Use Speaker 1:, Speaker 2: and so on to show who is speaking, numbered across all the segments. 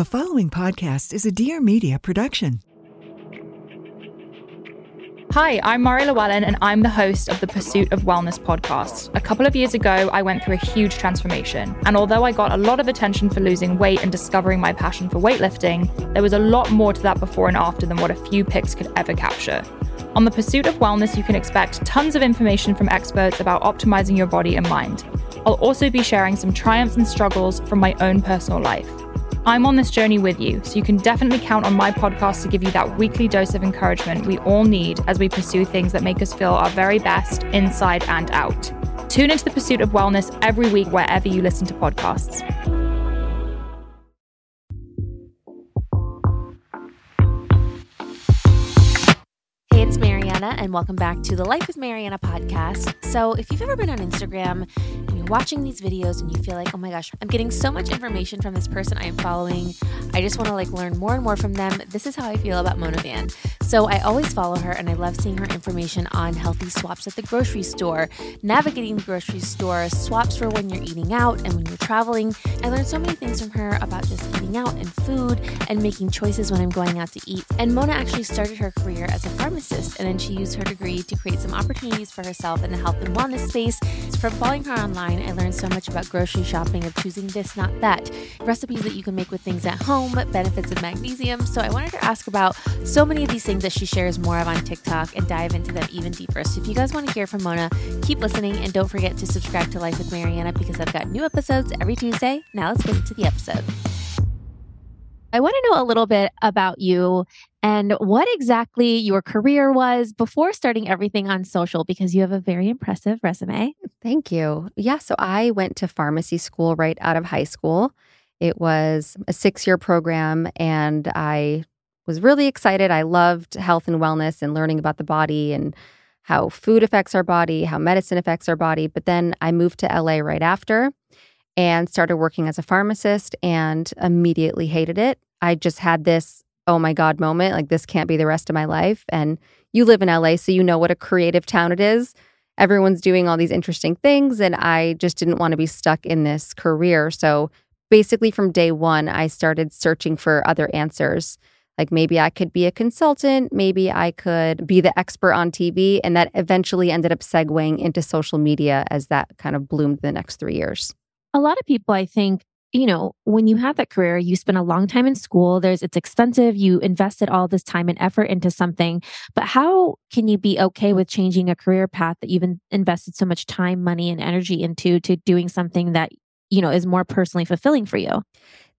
Speaker 1: The following podcast is a Dear Media production.
Speaker 2: Hi, I'm Mari Llewellyn, and I'm the host of the Pursuit of Wellness podcast. A couple of years ago, I went through a huge transformation. And although I got a lot of attention for losing weight and discovering my passion for weightlifting, there was a lot more to that before and after than what a few pics could ever capture. On the Pursuit of Wellness, you can expect tons of information from experts about optimizing your body and mind. I'll also be sharing some triumphs and struggles from my own personal life. I'm on this journey with you, so you can definitely count on my podcast to give you that weekly dose of encouragement we all need as we pursue things that make us feel our very best inside and out. Tune into the pursuit of wellness every week wherever you listen to podcasts.
Speaker 3: Marianna, and welcome back to the Life with Marianna podcast. So, if you've ever been on Instagram and you're watching these videos and you feel like, oh my gosh, I'm getting so much information from this person I am following, I just want to like learn more and more from them. This is how I feel about Mona Vand. So, I always follow her, and I love seeing her information on healthy swaps at the grocery store, navigating the grocery store, swaps for when you're eating out and when you're traveling. I learned so many things from her about just eating out and food and making choices when I'm going out to eat. And Mona actually started her career as a pharmacist and then she used her degree to create some opportunities for herself in the health and wellness space. From following her online, I learned so much about grocery shopping, of choosing this, not that, recipes that you can make with things at home, benefits of magnesium. So I wanted to ask about so many of these things that she shares more of on TikTok and dive into them even deeper. So if you guys want to hear from Mona, keep listening and don't forget to subscribe to Life with Marianna because I've got new episodes every Tuesday. Now let's get into the episode. I want to know a little bit about you and what exactly your career was before starting everything on social because you have a very impressive resume.
Speaker 4: Thank you. Yeah, so I went to pharmacy school right out of high school. It was a six year program, and I was really excited. I loved health and wellness and learning about the body and how food affects our body, how medicine affects our body. But then I moved to LA right after and started working as a pharmacist and immediately hated it. I just had this oh my God moment. Like, this can't be the rest of my life. And you live in LA, so you know what a creative town it is. Everyone's doing all these interesting things. And I just didn't want to be stuck in this career. So basically, from day one, I started searching for other answers. Like maybe I could be a consultant, maybe I could be the expert on TV. And that eventually ended up segueing into social media as that kind of bloomed the next three years.
Speaker 3: A lot of people, I think, you know, when you have that career, you spend a long time in school, there's it's expensive, you invested all this time and effort into something, but how can you be okay with changing a career path that you've invested so much time, money and energy into to doing something that, you know, is more personally fulfilling for you?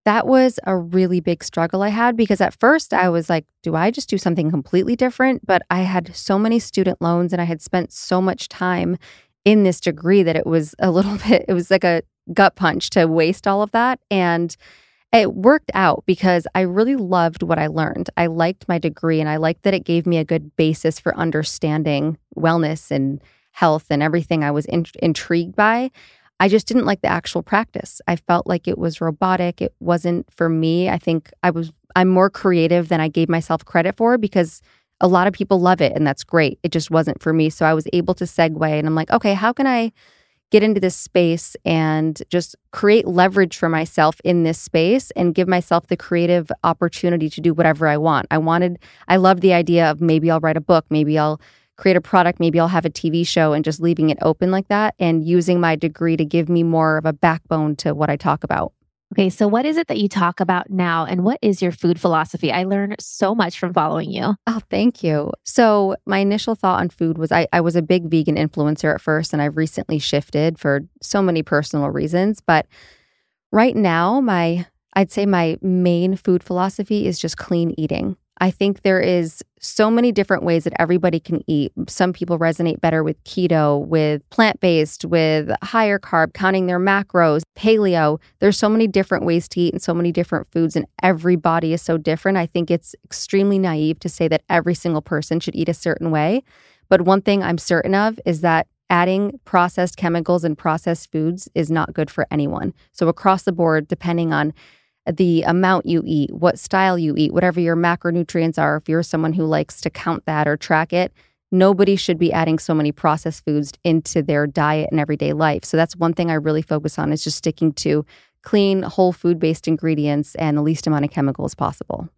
Speaker 4: That was a really big struggle I had because at first I was like, do I just do something completely different? But I had so many student loans and I had spent so much time in this degree that it was a little bit, it was like a gut punch to waste all of that. And it worked out because I really loved what I learned. I liked my degree and I liked that it gave me a good basis for understanding wellness and health and everything I was in- intrigued by. I just didn't like the actual practice. I felt like it was robotic. It wasn't for me. I think I was I'm more creative than I gave myself credit for because a lot of people love it and that's great. It just wasn't for me. So I was able to segue and I'm like, okay, how can I get into this space and just create leverage for myself in this space and give myself the creative opportunity to do whatever I want. I wanted, I loved the idea of maybe I'll write a book, maybe I'll create a product, maybe I'll have a TV show and just leaving it open like that and using my degree to give me more of a backbone to what I talk about.
Speaker 3: Okay, so what is it that you talk about now and what is your food philosophy? I learned so much from following you.
Speaker 4: Oh, thank you. So, my initial thought on food was I, I was a big vegan influencer at first, and I've recently shifted for so many personal reasons. But right now, my I'd say my main food philosophy is just clean eating. I think there is so many different ways that everybody can eat. Some people resonate better with keto, with plant based, with higher carb, counting their macros, paleo. There's so many different ways to eat and so many different foods, and every body is so different. I think it's extremely naive to say that every single person should eat a certain way. But one thing I'm certain of is that adding processed chemicals and processed foods is not good for anyone. So, across the board, depending on the amount you eat, what style you eat, whatever your macronutrients are, if you're someone who likes to count that or track it, nobody should be adding so many processed foods into their diet and everyday life. So that's one thing I really focus on is just sticking to clean, whole food based ingredients and the least amount of chemicals possible.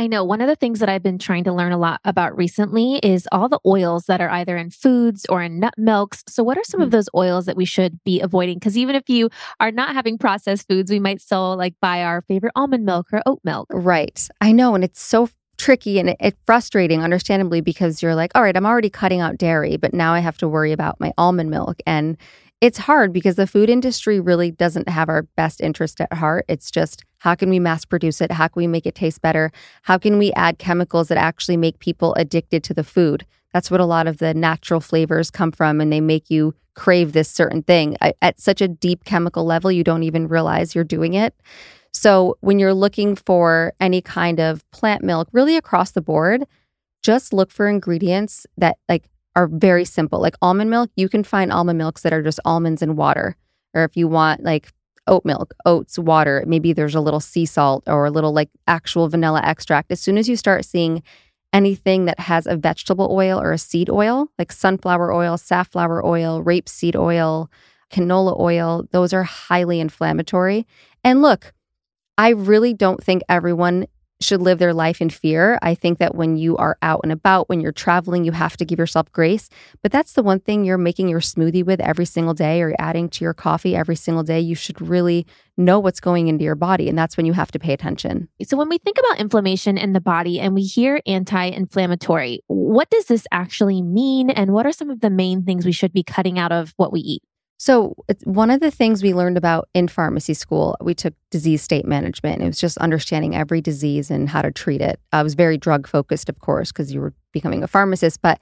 Speaker 3: I know one of the things that I've been trying to learn a lot about recently is all the oils that are either in foods or in nut milks. So, what are some of mm. those oils that we should be avoiding? Because even if you are not having processed foods, we might still like buy our favorite almond milk or oat milk.
Speaker 4: Right. I know. And it's so tricky and it's frustrating, understandably, because you're like, all right, I'm already cutting out dairy, but now I have to worry about my almond milk. And it's hard because the food industry really doesn't have our best interest at heart. It's just how can we mass produce it? How can we make it taste better? How can we add chemicals that actually make people addicted to the food? That's what a lot of the natural flavors come from, and they make you crave this certain thing at such a deep chemical level, you don't even realize you're doing it. So, when you're looking for any kind of plant milk, really across the board, just look for ingredients that like are very simple. Like almond milk, you can find almond milks that are just almonds and water. Or if you want like oat milk, oats, water, maybe there's a little sea salt or a little like actual vanilla extract. As soon as you start seeing anything that has a vegetable oil or a seed oil, like sunflower oil, safflower oil, rapeseed oil, canola oil, those are highly inflammatory. And look, I really don't think everyone should live their life in fear. I think that when you are out and about, when you're traveling, you have to give yourself grace. But that's the one thing you're making your smoothie with every single day or adding to your coffee every single day. You should really know what's going into your body. And that's when you have to pay attention.
Speaker 3: So, when we think about inflammation in the body and we hear anti inflammatory, what does this actually mean? And what are some of the main things we should be cutting out of what we eat?
Speaker 4: So, one of the things we learned about in pharmacy school, we took disease state management. It was just understanding every disease and how to treat it. I was very drug focused, of course, because you were becoming a pharmacist, but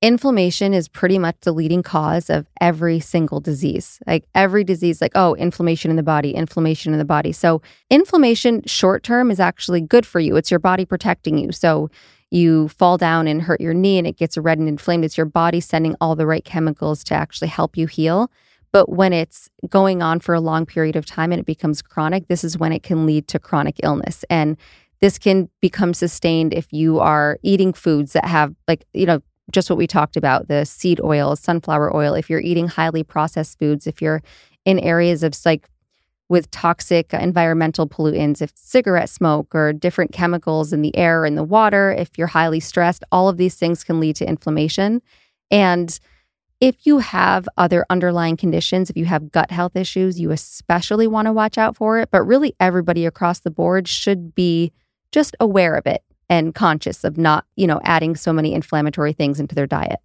Speaker 4: inflammation is pretty much the leading cause of every single disease. Like every disease, like, oh, inflammation in the body, inflammation in the body. So, inflammation short term is actually good for you. It's your body protecting you. So, you fall down and hurt your knee and it gets red and inflamed. It's your body sending all the right chemicals to actually help you heal. But when it's going on for a long period of time and it becomes chronic, this is when it can lead to chronic illness. And this can become sustained if you are eating foods that have, like, you know, just what we talked about the seed oil, sunflower oil. If you're eating highly processed foods, if you're in areas of like with toxic environmental pollutants, if cigarette smoke or different chemicals in the air and the water, if you're highly stressed, all of these things can lead to inflammation. And if you have other underlying conditions, if you have gut health issues, you especially want to watch out for it. But really, everybody across the board should be just aware of it and conscious of not, you know, adding so many inflammatory things into their diet.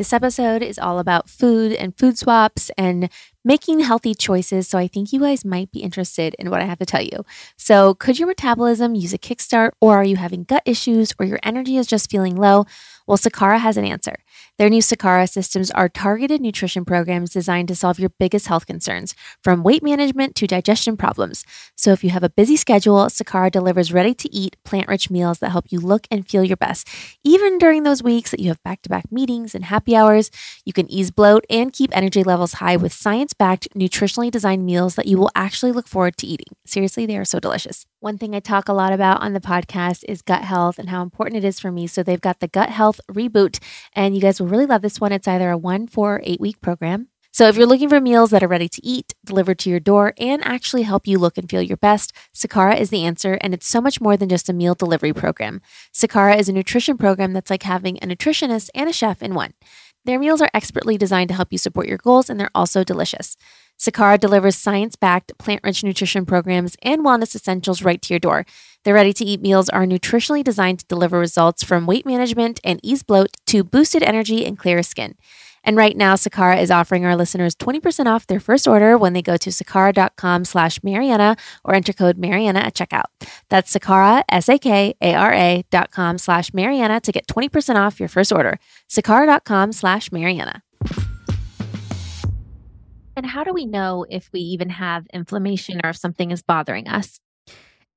Speaker 3: This episode is all about food and food swaps and making healthy choices. So I think you guys might be interested in what I have to tell you. So, could your metabolism use a kickstart, or are you having gut issues, or your energy is just feeling low? Well, Sakara has an answer. Their new Sakara systems are targeted nutrition programs designed to solve your biggest health concerns, from weight management to digestion problems. So, if you have a busy schedule, Sakara delivers ready to eat, plant rich meals that help you look and feel your best. Even during those weeks that you have back to back meetings and happy hours, you can ease bloat and keep energy levels high with science backed, nutritionally designed meals that you will actually look forward to eating. Seriously, they are so delicious. One thing I talk a lot about on the podcast is gut health and how important it is for me. So they've got the gut health reboot, and you guys will really love this one. It's either a one, four, eight week program. So if you're looking for meals that are ready to eat, delivered to your door, and actually help you look and feel your best, Sakara is the answer. And it's so much more than just a meal delivery program. Sakara is a nutrition program that's like having a nutritionist and a chef in one. Their meals are expertly designed to help you support your goals, and they're also delicious. Sakara delivers science backed, plant rich nutrition programs and wellness essentials right to your door. Their ready to eat meals are nutritionally designed to deliver results from weight management and ease bloat to boosted energy and clearer skin. And right now, Sakara is offering our listeners 20% off their first order when they go to sakara.com slash Marianna or enter code Marianna at checkout. That's Sakara, S-A-K-A-R-A dot com slash Marianna to get 20% off your first order. Sakara.com slash Marianna. And how do we know if we even have inflammation or if something is bothering us?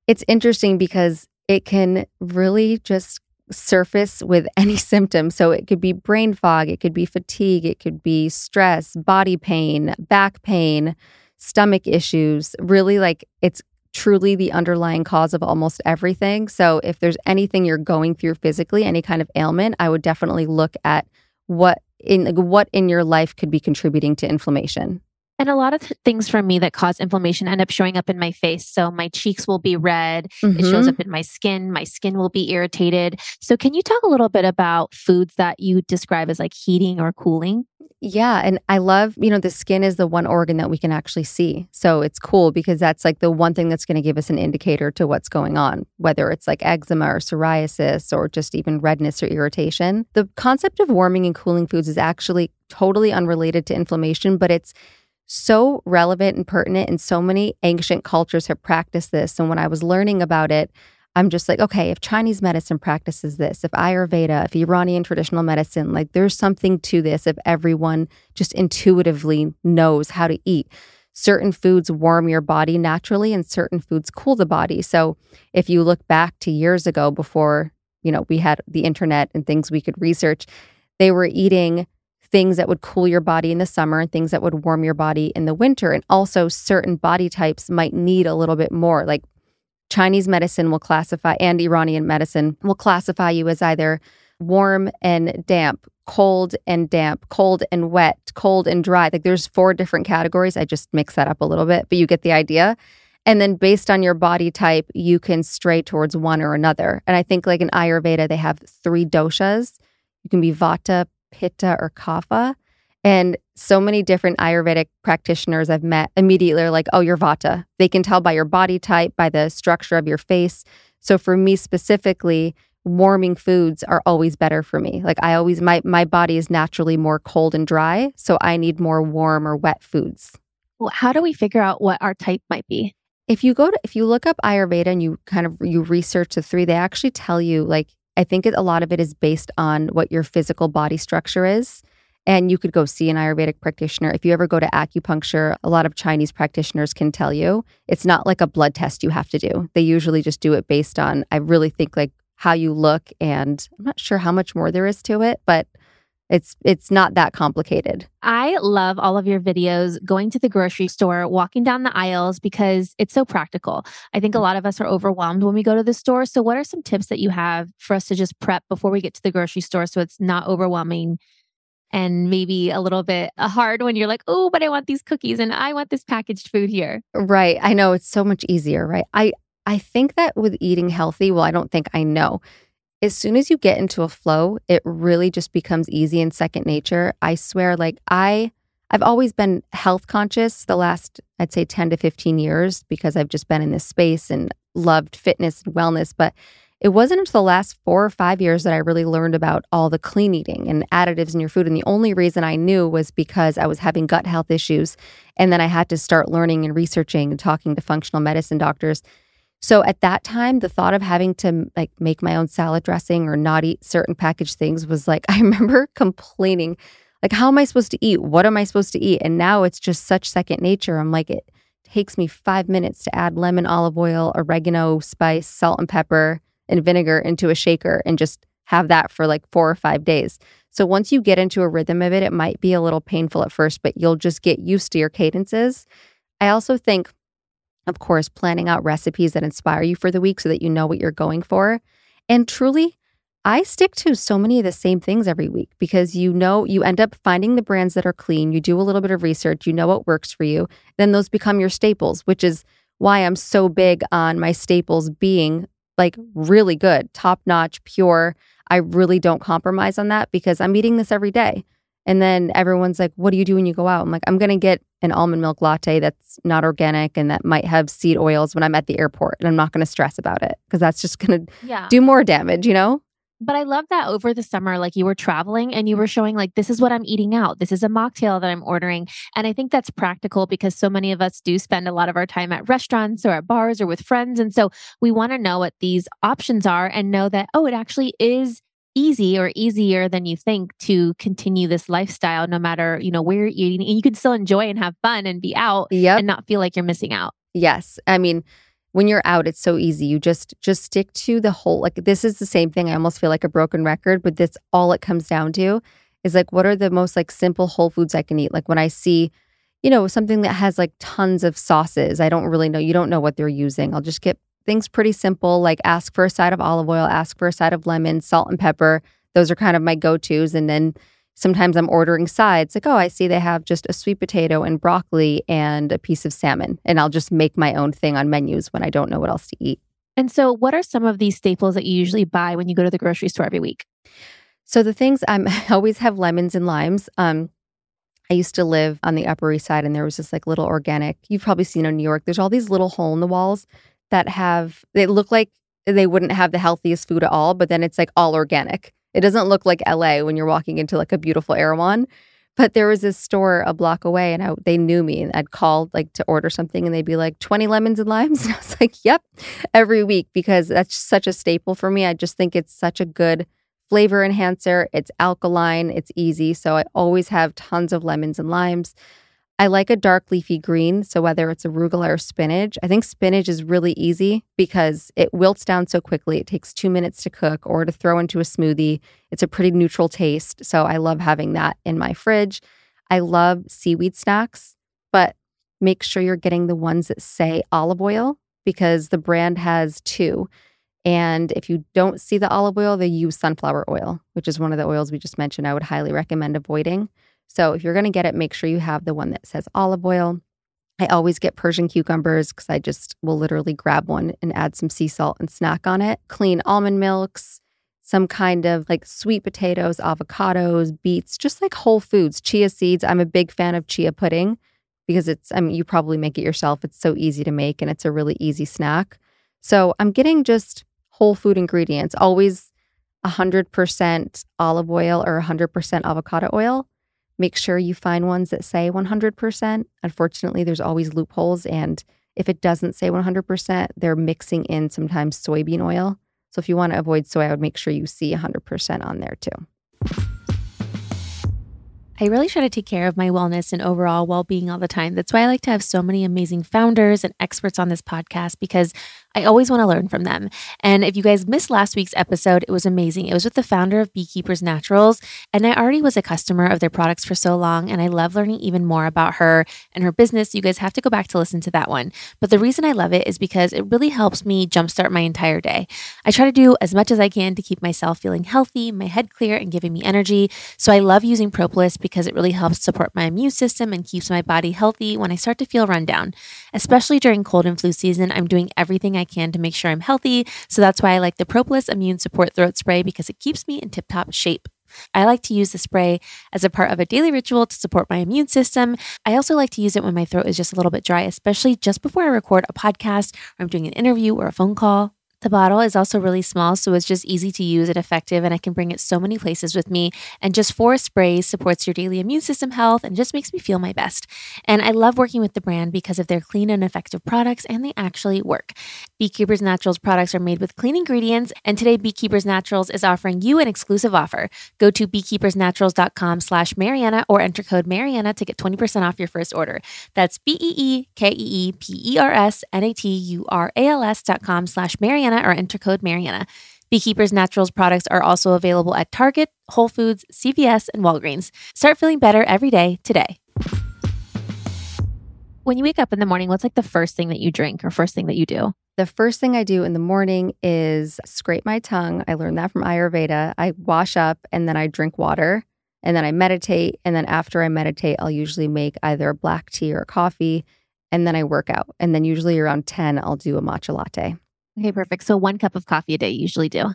Speaker 4: It's interesting because it can really just surface with any symptom. So it could be brain fog, it could be fatigue, it could be stress, body pain, back pain, stomach issues. Really, like it's truly the underlying cause of almost everything. So if there's anything you're going through physically, any kind of ailment, I would definitely look at what in what in your life could be contributing to inflammation.
Speaker 5: And a lot of th- things for me that cause inflammation end up showing up in my face. So my cheeks will be red. Mm-hmm. It shows mm-hmm. up in my skin. My skin will be irritated. So can you talk a little bit about foods that you describe as like heating or cooling?
Speaker 4: Yeah. And I love, you know, the skin is the one organ that we can actually see. So it's cool because that's like the one thing that's going to give us an indicator to what's going on, whether it's like eczema or psoriasis or just even redness or irritation. The concept of warming and cooling foods is actually totally unrelated to inflammation, but it's so relevant and pertinent. And so many ancient cultures have practiced this. And when I was learning about it, I'm just like, okay, if Chinese medicine practices this, if Ayurveda, if Iranian traditional medicine, like there's something to this if everyone just intuitively knows how to eat. Certain foods warm your body naturally and certain foods cool the body. So if you look back to years ago before, you know, we had the internet and things we could research, they were eating things that would cool your body in the summer and things that would warm your body in the winter. And also certain body types might need a little bit more. Like Chinese medicine will classify, and Iranian medicine will classify you as either warm and damp, cold and damp, cold and wet, cold and dry. Like there's four different categories. I just mix that up a little bit, but you get the idea. And then based on your body type, you can stray towards one or another. And I think like in Ayurveda, they have three doshas. You can be Vata, Pitta, or Kapha. And so many different Ayurvedic practitioners I've met immediately are like, oh, you're Vata. They can tell by your body type, by the structure of your face. So for me specifically, warming foods are always better for me. Like I always my my body is naturally more cold and dry, so I need more warm or wet foods.
Speaker 5: Well, how do we figure out what our type might be?
Speaker 4: If you go to if you look up Ayurveda and you kind of you research the three, they actually tell you like I think it, a lot of it is based on what your physical body structure is. And you could go see an Ayurvedic practitioner. If you ever go to acupuncture, a lot of Chinese practitioners can tell you it's not like a blood test you have to do. They usually just do it based on, I really think, like how you look. And I'm not sure how much more there is to it, but it's it's not that complicated.
Speaker 5: I love all of your videos going to the grocery store, walking down the aisles because it's so practical. I think a lot of us are overwhelmed when we go to the store. So what are some tips that you have for us to just prep before we get to the grocery store so it's not overwhelming and maybe a little bit uh, hard when you're like, oh, but I want these cookies and I want this packaged food here.
Speaker 4: Right. I know it's so much easier, right? I I think that with eating healthy, well, I don't think I know. As soon as you get into a flow, it really just becomes easy and second nature. I swear, like I I've always been health conscious the last, I'd say 10 to 15 years because I've just been in this space and loved fitness and wellness. But it wasn't until the last four or five years that I really learned about all the clean eating and additives in your food. And the only reason I knew was because I was having gut health issues. And then I had to start learning and researching and talking to functional medicine doctors. So at that time, the thought of having to like make my own salad dressing or not eat certain packaged things was like, I remember complaining, like, how am I supposed to eat? What am I supposed to eat? And now it's just such second nature. I'm like, it takes me five minutes to add lemon, olive oil, oregano, spice, salt, and pepper and vinegar into a shaker and just have that for like four or five days. So once you get into a rhythm of it, it might be a little painful at first, but you'll just get used to your cadences. I also think, of course, planning out recipes that inspire you for the week so that you know what you're going for. And truly, I stick to so many of the same things every week because you know you end up finding the brands that are clean. You do a little bit of research, you know what works for you. Then those become your staples, which is why I'm so big on my staples being like really good, top notch, pure. I really don't compromise on that because I'm eating this every day. And then everyone's like, What do you do when you go out? I'm like, I'm going to get an almond milk latte that's not organic and that might have seed oils when I'm at the airport. And I'm not going to stress about it because that's just going to yeah. do more damage, you know?
Speaker 5: But I love that over the summer, like you were traveling and you were showing, like, this is what I'm eating out. This is a mocktail that I'm ordering. And I think that's practical because so many of us do spend a lot of our time at restaurants or at bars or with friends. And so we want to know what these options are and know that, oh, it actually is easy or easier than you think to continue this lifestyle no matter you know where you're eating and you can still enjoy and have fun and be out yep. and not feel like you're missing out.
Speaker 4: Yes. I mean when you're out it's so easy. You just just stick to the whole like this is the same thing. I almost feel like a broken record but that's all it comes down to is like what are the most like simple whole foods i can eat? Like when i see you know something that has like tons of sauces i don't really know you don't know what they're using. I'll just get things pretty simple like ask for a side of olive oil ask for a side of lemon salt and pepper those are kind of my go-to's and then Sometimes I'm ordering sides, like, oh, I see they have just a sweet potato and broccoli and a piece of salmon. And I'll just make my own thing on menus when I don't know what else to eat.
Speaker 3: And so, what are some of these staples that you usually buy when you go to the grocery store every week?
Speaker 4: So, the things I'm, I always have lemons and limes. Um, I used to live on the Upper East Side and there was this like little organic, you've probably seen in New York, there's all these little hole in the walls that have, they look like they wouldn't have the healthiest food at all, but then it's like all organic. It doesn't look like LA when you're walking into like a beautiful Erewhon. But there was this store a block away and I, they knew me and I'd called like to order something and they'd be like 20 lemons and limes. And I was like, yep, every week because that's such a staple for me. I just think it's such a good flavor enhancer. It's alkaline, it's easy. So I always have tons of lemons and limes. I like a dark leafy green. So whether it's arugula or spinach, I think spinach is really easy because it wilts down so quickly. It takes two minutes to cook or to throw into a smoothie. It's a pretty neutral taste. So I love having that in my fridge. I love seaweed snacks, but make sure you're getting the ones that say olive oil because the brand has two. And if you don't see the olive oil, they use sunflower oil, which is one of the oils we just mentioned. I would highly recommend avoiding. So if you're going to get it, make sure you have the one that says olive oil. I always get Persian cucumbers because I just will literally grab one and add some sea salt and snack on it. Clean almond milks, some kind of like sweet potatoes, avocados, beets, just like whole foods, chia seeds. I'm a big fan of chia pudding because it's, I mean, you probably make it yourself. It's so easy to make and it's a really easy snack. So I'm getting just whole food ingredients, always 100% olive oil or 100% avocado oil. Make sure you find ones that say 100%. Unfortunately, there's always loopholes. And if it doesn't say 100%, they're mixing in sometimes soybean oil. So if you want to avoid soy, I would make sure you see 100% on there too.
Speaker 3: I really try to take care of my wellness and overall well being all the time. That's why I like to have so many amazing founders and experts on this podcast because I always want to learn from them. And if you guys missed last week's episode, it was amazing. It was with the founder of Beekeepers Naturals. And I already was a customer of their products for so long. And I love learning even more about her and her business. You guys have to go back to listen to that one. But the reason I love it is because it really helps me jumpstart my entire day. I try to do as much as I can to keep myself feeling healthy, my head clear, and giving me energy. So I love using Propolis because it really helps support my immune system and keeps my body healthy when I start to feel run down. Especially during cold and flu season, I'm doing everything I I can to make sure I'm healthy. So that's why I like the Propolis Immune Support Throat Spray because it keeps me in tip top shape. I like to use the spray as a part of a daily ritual to support my immune system. I also like to use it when my throat is just a little bit dry, especially just before I record a podcast or I'm doing an interview or a phone call. The bottle is also really small, so it's just easy to use and effective, and I can bring it so many places with me. And just four sprays supports your daily immune system health and just makes me feel my best. And I love working with the brand because of their clean and effective products, and they actually work. Beekeepers Naturals products are made with clean ingredients, and today Beekeepers Naturals is offering you an exclusive offer. Go to beekeepersnaturals.com slash Marianna or enter code Marianna to get 20% off your first order. That's B-E-E-K-E-E-P-E-R-S-N-A-T-U-R-A-L-S dot com slash Marianna Marianna or enter code Marianna. Beekeepers Naturals products are also available at Target, Whole Foods, CVS, and Walgreens. Start feeling better every day today. When you wake up in the morning, what's like the first thing that you drink or first thing that you do?
Speaker 4: The first thing I do in the morning is scrape my tongue. I learned that from Ayurveda. I wash up and then I drink water and then I meditate. And then after I meditate, I'll usually make either black tea or coffee and then I work out. And then usually around 10, I'll do a matcha latte.
Speaker 3: Okay, perfect. So one cup of coffee a day you usually do.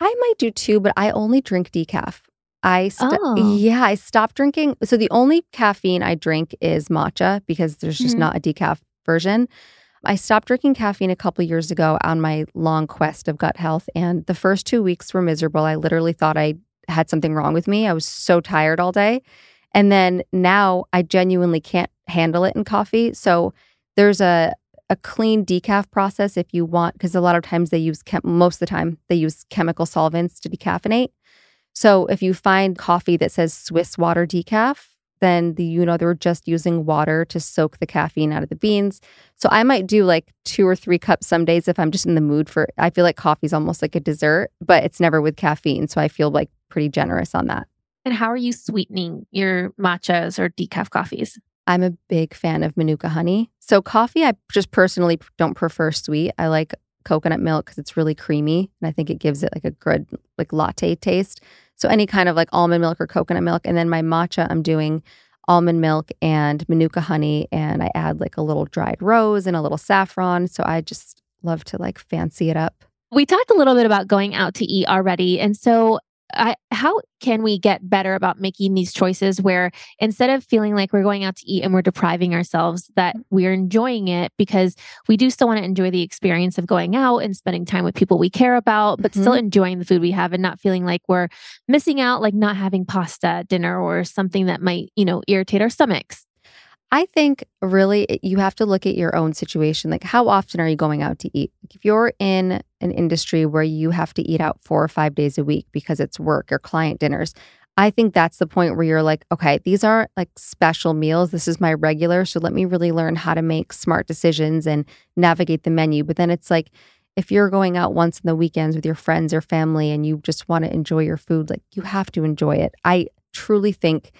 Speaker 4: I might do two, but I only drink decaf. I st- oh. yeah, I stopped drinking. So the only caffeine I drink is matcha because there's just mm-hmm. not a decaf version. I stopped drinking caffeine a couple years ago on my long quest of gut health, and the first two weeks were miserable. I literally thought I had something wrong with me. I was so tired all day, and then now I genuinely can't handle it in coffee. So there's a a clean decaf process if you want, because a lot of times they use, chem- most of the time, they use chemical solvents to decaffeinate. So if you find coffee that says Swiss water decaf, then the, you know they're just using water to soak the caffeine out of the beans. So I might do like two or three cups some days if I'm just in the mood for. I feel like coffee is almost like a dessert, but it's never with caffeine, so I feel like pretty generous on that.
Speaker 3: And how are you sweetening your matchas or decaf coffees?
Speaker 4: I'm a big fan of Manuka honey. So coffee, I just personally don't prefer sweet. I like coconut milk because it's really creamy and I think it gives it like a good like latte taste. So any kind of like almond milk or coconut milk. And then my matcha, I'm doing almond milk and manuka honey. And I add like a little dried rose and a little saffron. So I just love to like fancy it up.
Speaker 3: We talked a little bit about going out to eat already. And so I, how can we get better about making these choices where instead of feeling like we're going out to eat and we're depriving ourselves that we're enjoying it because we do still want to enjoy the experience of going out and spending time with people we care about but mm-hmm. still enjoying the food we have and not feeling like we're missing out like not having pasta at dinner or something that might you know irritate our stomachs
Speaker 4: I think really you have to look at your own situation. Like, how often are you going out to eat? If you're in an industry where you have to eat out four or five days a week because it's work or client dinners, I think that's the point where you're like, okay, these aren't like special meals. This is my regular. So let me really learn how to make smart decisions and navigate the menu. But then it's like, if you're going out once in the weekends with your friends or family and you just want to enjoy your food, like you have to enjoy it. I truly think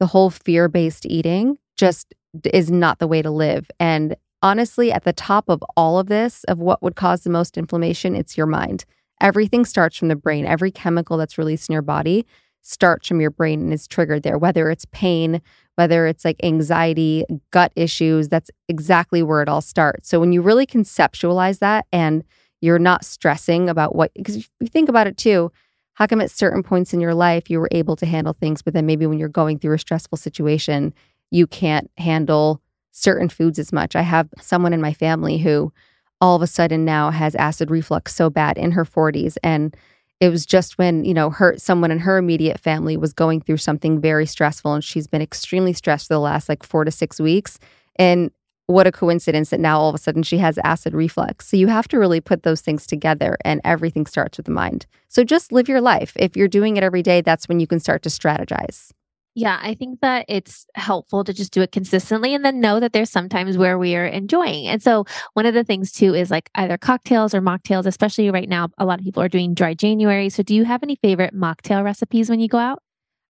Speaker 4: the whole fear based eating just is not the way to live. And honestly, at the top of all of this, of what would cause the most inflammation, it's your mind. Everything starts from the brain. Every chemical that's released in your body starts from your brain and is triggered there, whether it's pain, whether it's like anxiety, gut issues, that's exactly where it all starts. So when you really conceptualize that and you're not stressing about what, because you think about it too, how come at certain points in your life you were able to handle things, but then maybe when you're going through a stressful situation, you can't handle certain foods as much. I have someone in my family who all of a sudden now has acid reflux so bad in her 40s and it was just when you know her someone in her immediate family was going through something very stressful and she's been extremely stressed for the last like 4 to 6 weeks and what a coincidence that now all of a sudden she has acid reflux. So you have to really put those things together and everything starts with the mind. So just live your life. If you're doing it every day, that's when you can start to strategize.
Speaker 3: Yeah, I think that it's helpful to just do it consistently and then know that there's sometimes where we are enjoying. And so, one of the things too is like either cocktails or mocktails, especially right now, a lot of people are doing dry January. So, do you have any favorite mocktail recipes when you go out?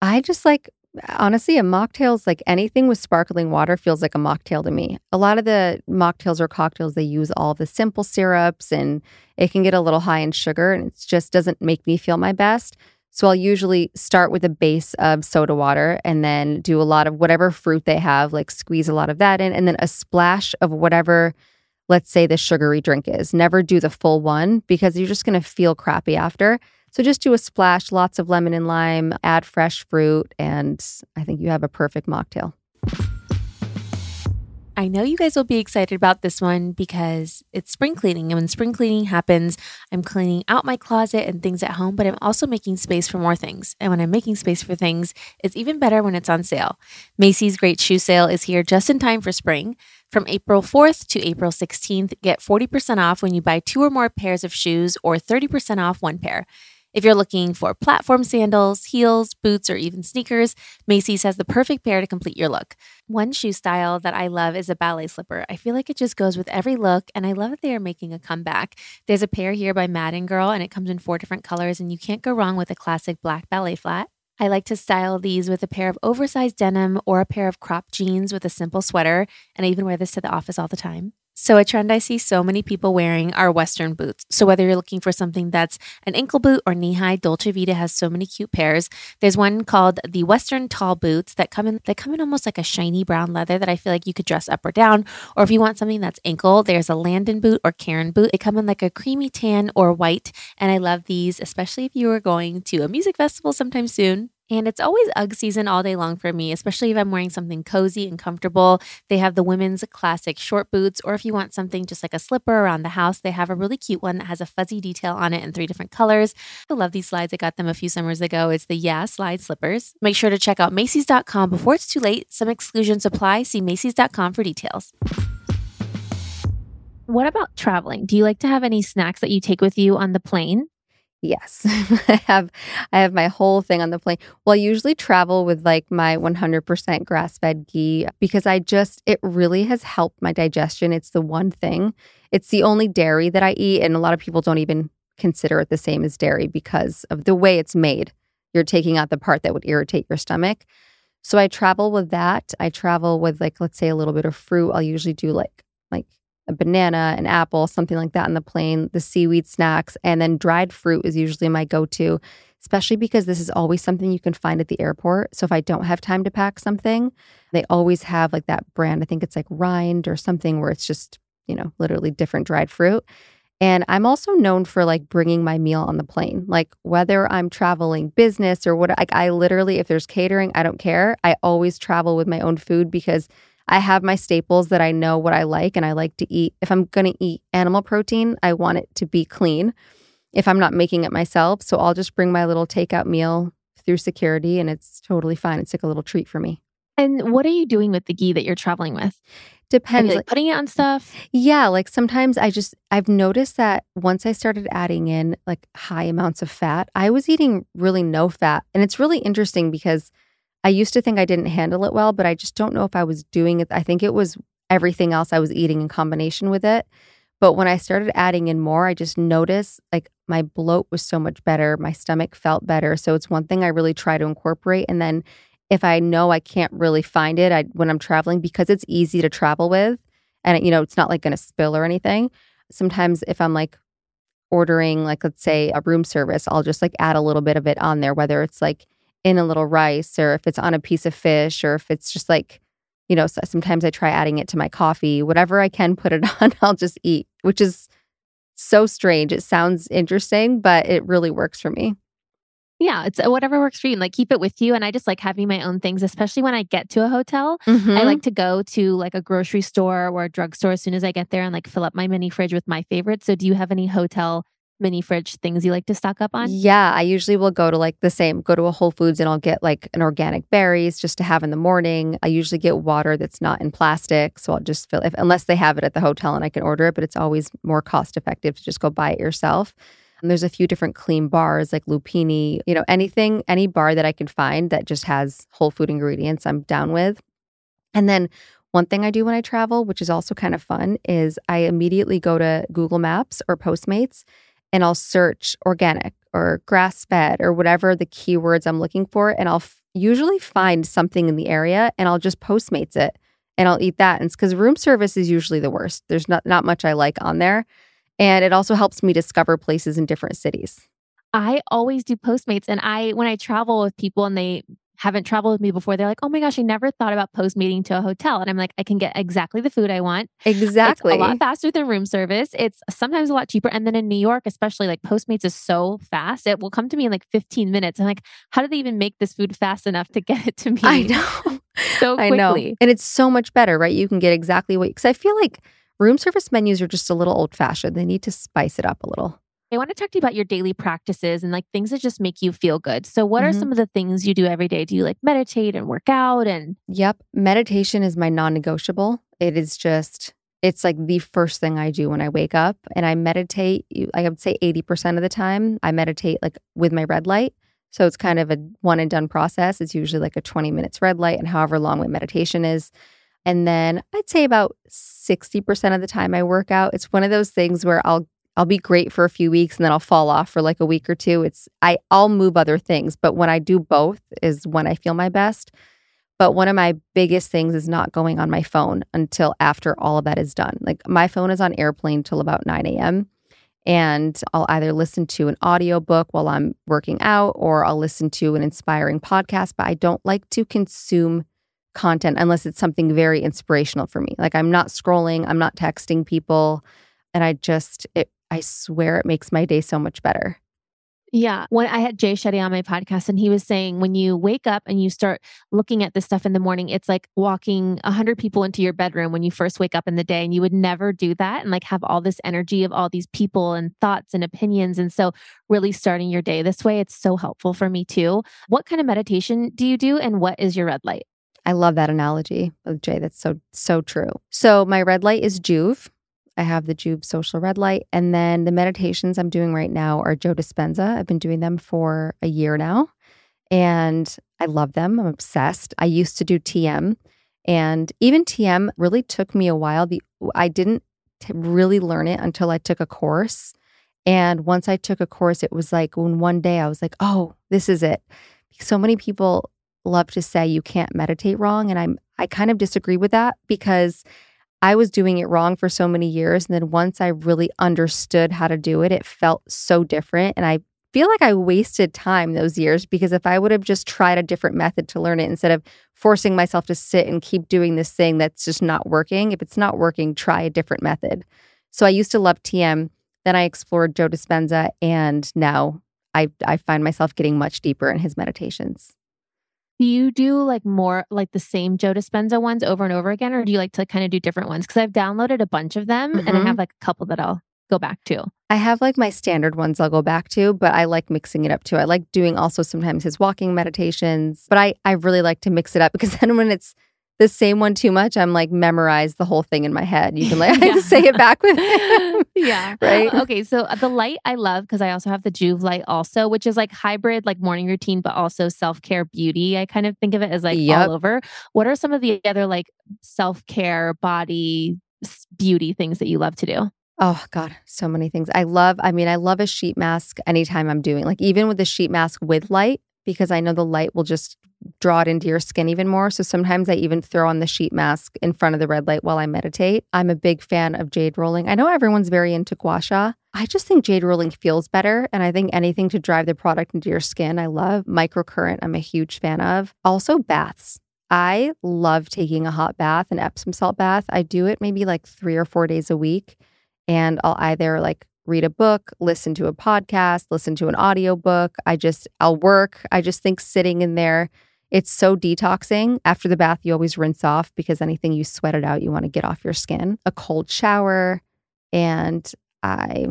Speaker 4: I just like, honestly, a mocktail is like anything with sparkling water feels like a mocktail to me. A lot of the mocktails or cocktails, they use all the simple syrups and it can get a little high in sugar and it just doesn't make me feel my best. So I'll usually start with a base of soda water and then do a lot of whatever fruit they have, like squeeze a lot of that in, and then a splash of whatever, let's say, the sugary drink is. Never do the full one because you're just going to feel crappy after. So just do a splash, lots of lemon and lime, add fresh fruit, and I think you have a perfect mocktail.
Speaker 3: I know you guys will be excited about this one because it's spring cleaning. And when spring cleaning happens, I'm cleaning out my closet and things at home, but I'm also making space for more things. And when I'm making space for things, it's even better when it's on sale. Macy's Great Shoe Sale is here just in time for spring. From April 4th to April 16th, get 40% off when you buy two or more pairs of shoes or 30% off one pair. If you're looking for platform sandals, heels, boots, or even sneakers, Macy's has the perfect pair to complete your look. One shoe style that I love is a ballet slipper. I feel like it just goes with every look, and I love that they are making a comeback. There's a pair here by Madden Girl, and it comes in four different colors, and you can't go wrong with a classic black ballet flat. I like to style these with a pair of oversized denim or a pair of cropped jeans with a simple sweater, and I even wear this to the office all the time. So, a trend I see so many people wearing are Western boots. So, whether you're looking for something that's an ankle boot or knee high, Dolce Vita has so many cute pairs. There's one called the Western tall boots that come in, they come in almost like a shiny brown leather that I feel like you could dress up or down. Or if you want something that's ankle, there's a Landon boot or Karen boot. They come in like a creamy tan or white. And I love these, especially if you are going to a music festival sometime soon. And it's always UGG season all day long for me, especially if I'm wearing something cozy and comfortable. They have the women's classic short boots, or if you want something just like a slipper around the house, they have a really cute one that has a fuzzy detail on it in three different colors. I love these slides. I got them a few summers ago. It's the Yeah Slide Slippers. Make sure to check out Macy's.com before it's too late. Some exclusions apply. See Macy's.com for details. What about traveling? Do you like to have any snacks that you take with you on the plane?
Speaker 4: Yes, I have. I have my whole thing on the plane. Well, I usually travel with like my 100% grass-fed ghee because I just it really has helped my digestion. It's the one thing. It's the only dairy that I eat, and a lot of people don't even consider it the same as dairy because of the way it's made. You're taking out the part that would irritate your stomach. So I travel with that. I travel with like let's say a little bit of fruit. I'll usually do like like a banana, an apple, something like that on the plane, the seaweed snacks, and then dried fruit is usually my go to, especially because this is always something you can find at the airport. So if I don't have time to pack something, they always have like that brand. I think it's like Rind or something where it's just, you know, literally different dried fruit. And I'm also known for like bringing my meal on the plane. Like whether I'm traveling business or what, like I literally, if there's catering, I don't care. I always travel with my own food because I have my staples that I know what I like and I like to eat. If I'm going to eat animal protein, I want it to be clean if I'm not making it myself. So I'll just bring my little takeout meal through security and it's totally fine. It's like a little treat for me.
Speaker 5: And what are you doing with the ghee that you're traveling with?
Speaker 4: Depends.
Speaker 5: like putting it on stuff?
Speaker 4: Yeah, like sometimes I just I've noticed that once I started adding in like high amounts of fat, I was eating really no fat. And it's really interesting because I used to think I didn't handle it well, but I just don't know if I was doing it. I think it was everything else I was eating in combination with it. But when I started adding in more, I just noticed like my bloat was so much better. My stomach felt better. So it's one thing I really try to incorporate. And then if I know I can't really find it I, when I'm traveling, because it's easy to travel with and, you know, it's not like going to spill or anything. Sometimes if I'm like ordering, like, let's say a room service, I'll just like add a little bit of it on there, whether it's like in a little rice or if it's on a piece of fish or if it's just like, you know, sometimes I try adding it to my coffee, whatever I can put it on, I'll just eat, which is so strange. It sounds interesting, but it really works for me.
Speaker 5: Yeah, it's uh, whatever works for you. And like keep it with you. And I just like having my own things, especially when I get to a hotel.
Speaker 4: Mm-hmm.
Speaker 5: I like to go to like a grocery store or a drugstore as soon as I get there and like fill up my mini fridge with my favorites. So do you have any hotel mini fridge things you like to stock up on?
Speaker 4: Yeah, I usually will go to like the same, go to a Whole Foods and I'll get like an organic berries just to have in the morning. I usually get water that's not in plastic. So I'll just fill if unless they have it at the hotel and I can order it, but it's always more cost effective to just go buy it yourself. And there's a few different clean bars like Lupini, you know, anything, any bar that I can find that just has whole food ingredients, I'm down with. And then one thing I do when I travel, which is also kind of fun, is I immediately go to Google Maps or Postmates and I'll search organic or grass fed or whatever the keywords I'm looking for. And I'll f- usually find something in the area and I'll just Postmates it and I'll eat that. And because room service is usually the worst. There's not, not much I like on there. And it also helps me discover places in different cities.
Speaker 5: I always do Postmates. And I, when I travel with people and they haven't traveled with me before, they're like, oh my gosh, I never thought about Postmating to a hotel. And I'm like, I can get exactly the food I want.
Speaker 4: Exactly.
Speaker 5: It's a lot faster than room service. It's sometimes a lot cheaper. And then in New York, especially like Postmates is so fast. It will come to me in like 15 minutes. I'm like, how do they even make this food fast enough to get it to me?
Speaker 4: I know.
Speaker 5: So quickly.
Speaker 4: I know. And it's so much better, right? You can get exactly what, because I feel like room service menus are just a little old fashioned. They need to spice it up a little.
Speaker 5: I want to talk to you about your daily practices and like things that just make you feel good. So, what
Speaker 4: Mhm.
Speaker 5: are some of the things you do every day? Do you like meditate and work out? And
Speaker 4: Yep. Meditation is my non negotiable. It is just, it's like the first thing I do when I wake up. And I meditate, I would say 80% of the time, I meditate like with my red light. So it's kind of a one and done process. It's usually like a 20 minutes red light and however long my meditation is. And then I'd say about 60% of the time I work out. It's one of those things where I'll I'll be great for a few weeks and then I'll fall off for like a week or two. It's I I'll move other things, but when I do both is when I feel my best. But one of my biggest things is not going on my phone until after all of that is done. Like my phone is on airplane till about 9 a.m. And I'll either listen to an audiobook while I'm working out or I'll listen to an inspiring podcast. But I don't like to consume content unless it's something very inspirational for me. Like I'm not scrolling, I'm not texting people. And I just, it, I swear it makes my day so much better.
Speaker 5: yeah, when I had Jay Shetty on my podcast, and he was saying when you wake up and you start looking at this stuff in the morning, it's like walking a hundred people into your bedroom when you first wake up in the day, and you would never do that and like have all this energy of all these people and thoughts and opinions. And so, really starting your day this way, it's so helpful for me too. What kind of meditation do you do, and what is your red light?
Speaker 4: I love that analogy of Jay. That's so, so true. So my red light is Joovv. I have the Joovv social red light. And then the meditations I'm doing right now are Joe Dispenza. I've been doing them for a year now. And I love them. I'm obsessed. I used to do TM. And even TM really took me a while. The I didn't t- really learn it until I took a course. And once I took a course, it was like when one day I was like, oh, this is it. So many people love to say you can't meditate wrong. And I'm I kind of disagree with that because I was doing it wrong for so many years. And then once I really understood how to do it, it felt so different. And I feel like I wasted time those years because if I would have just tried a different method to learn it instead of forcing myself to sit and keep doing this thing that's just not working, if it's not working, try a different method. So I used to love TM. Then I explored Joe Dispenza, and now I, I find myself getting much deeper in his meditations.
Speaker 3: Do you do like more like the same Joe Dispenza ones over and over again, or do you like to kind of do different ones? Because I've downloaded a bunch of them mm-hmm. and I have like a couple that I'll go back to.
Speaker 4: I have like my standard ones I'll go back to, but I like mixing it up too. I like doing also sometimes his walking meditations, but I I really like to mix it up because then when it's the same one too much, I'm like memorize the whole thing in my head. You can like yeah. say it back with him.
Speaker 3: yeah.
Speaker 4: Right.
Speaker 3: Okay. So uh, the light I love because I also have the Joovv light also, which is like hybrid, like morning routine, but also self care beauty. I kind of think of it as like yep. all over. What are some of the other like self care body beauty things that you love to do?
Speaker 4: Oh God, so many things. I love, I mean, I love a sheet mask anytime I'm doing, like even with the sheet mask with light, because I know the light will just draw it into your skin even more. So sometimes I even throw on the sheet mask in front of the red light while I meditate. I'm a big fan of jade rolling. I know everyone's very into gua sha. I just think jade rolling feels better. And I think anything to drive the product into your skin, I love. Microcurrent, I'm a huge fan of. Also, baths. I love taking a hot bath, an Epsom salt bath. I do it maybe like three or four days a week. And I'll either like read a book, listen to a podcast, listen to an audiobook. I just, I'll work. I just think sitting in there it's so detoxing. After the bath, you always rinse off because anything you sweated out, you want to get off your skin. A cold shower, and I,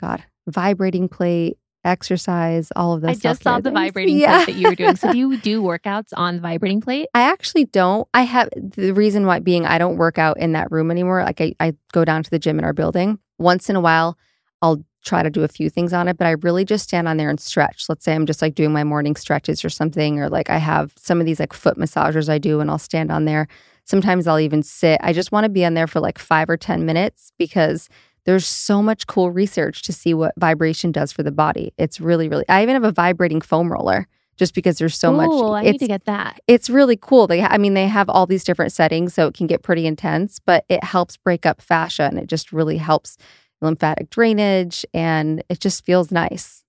Speaker 4: God, vibrating plate, exercise, all of those.
Speaker 3: I just saw the things. vibrating yeah. plate that you were doing. So do you do workouts on the vibrating plate?
Speaker 4: I actually don't. I have the reason why being I don't work out in that room anymore. Like I, I go down to the gym in our building once in a while. I'll try to do a few things on it, but I really just stand on there and stretch. Let's say I'm just like doing my morning stretches or something, or like I have some of these like foot massagers I do and I'll stand on there. Sometimes I'll even sit. I just want to be on there for like five or 10 minutes because there's so much cool research to see what vibration does for the body. It's really, really, I even have a vibrating foam roller just because there's so
Speaker 3: Ooh,
Speaker 4: much.
Speaker 3: I need to get that.
Speaker 4: It's really cool. They, I mean, they have all these different settings, so it can get pretty intense, but it helps break up fascia and it just really helps lymphatic drainage, and it just feels nice.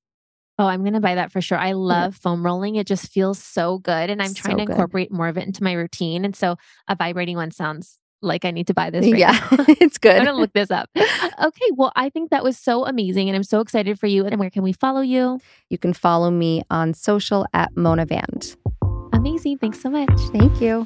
Speaker 3: Oh, I'm going to buy that for sure. I love yeah. foam rolling. It just feels so good. And I'm trying so to incorporate more of it into my routine. And so a vibrating one sounds like I need to buy this. Right
Speaker 4: yeah, it's good.
Speaker 3: I'm going to look this up. Okay. Well, I think that was so amazing. And I'm so excited for you. And where can we follow you?
Speaker 4: You can follow me on social at Mona Vand.
Speaker 3: Amazing. Thanks so much.
Speaker 4: Thank you.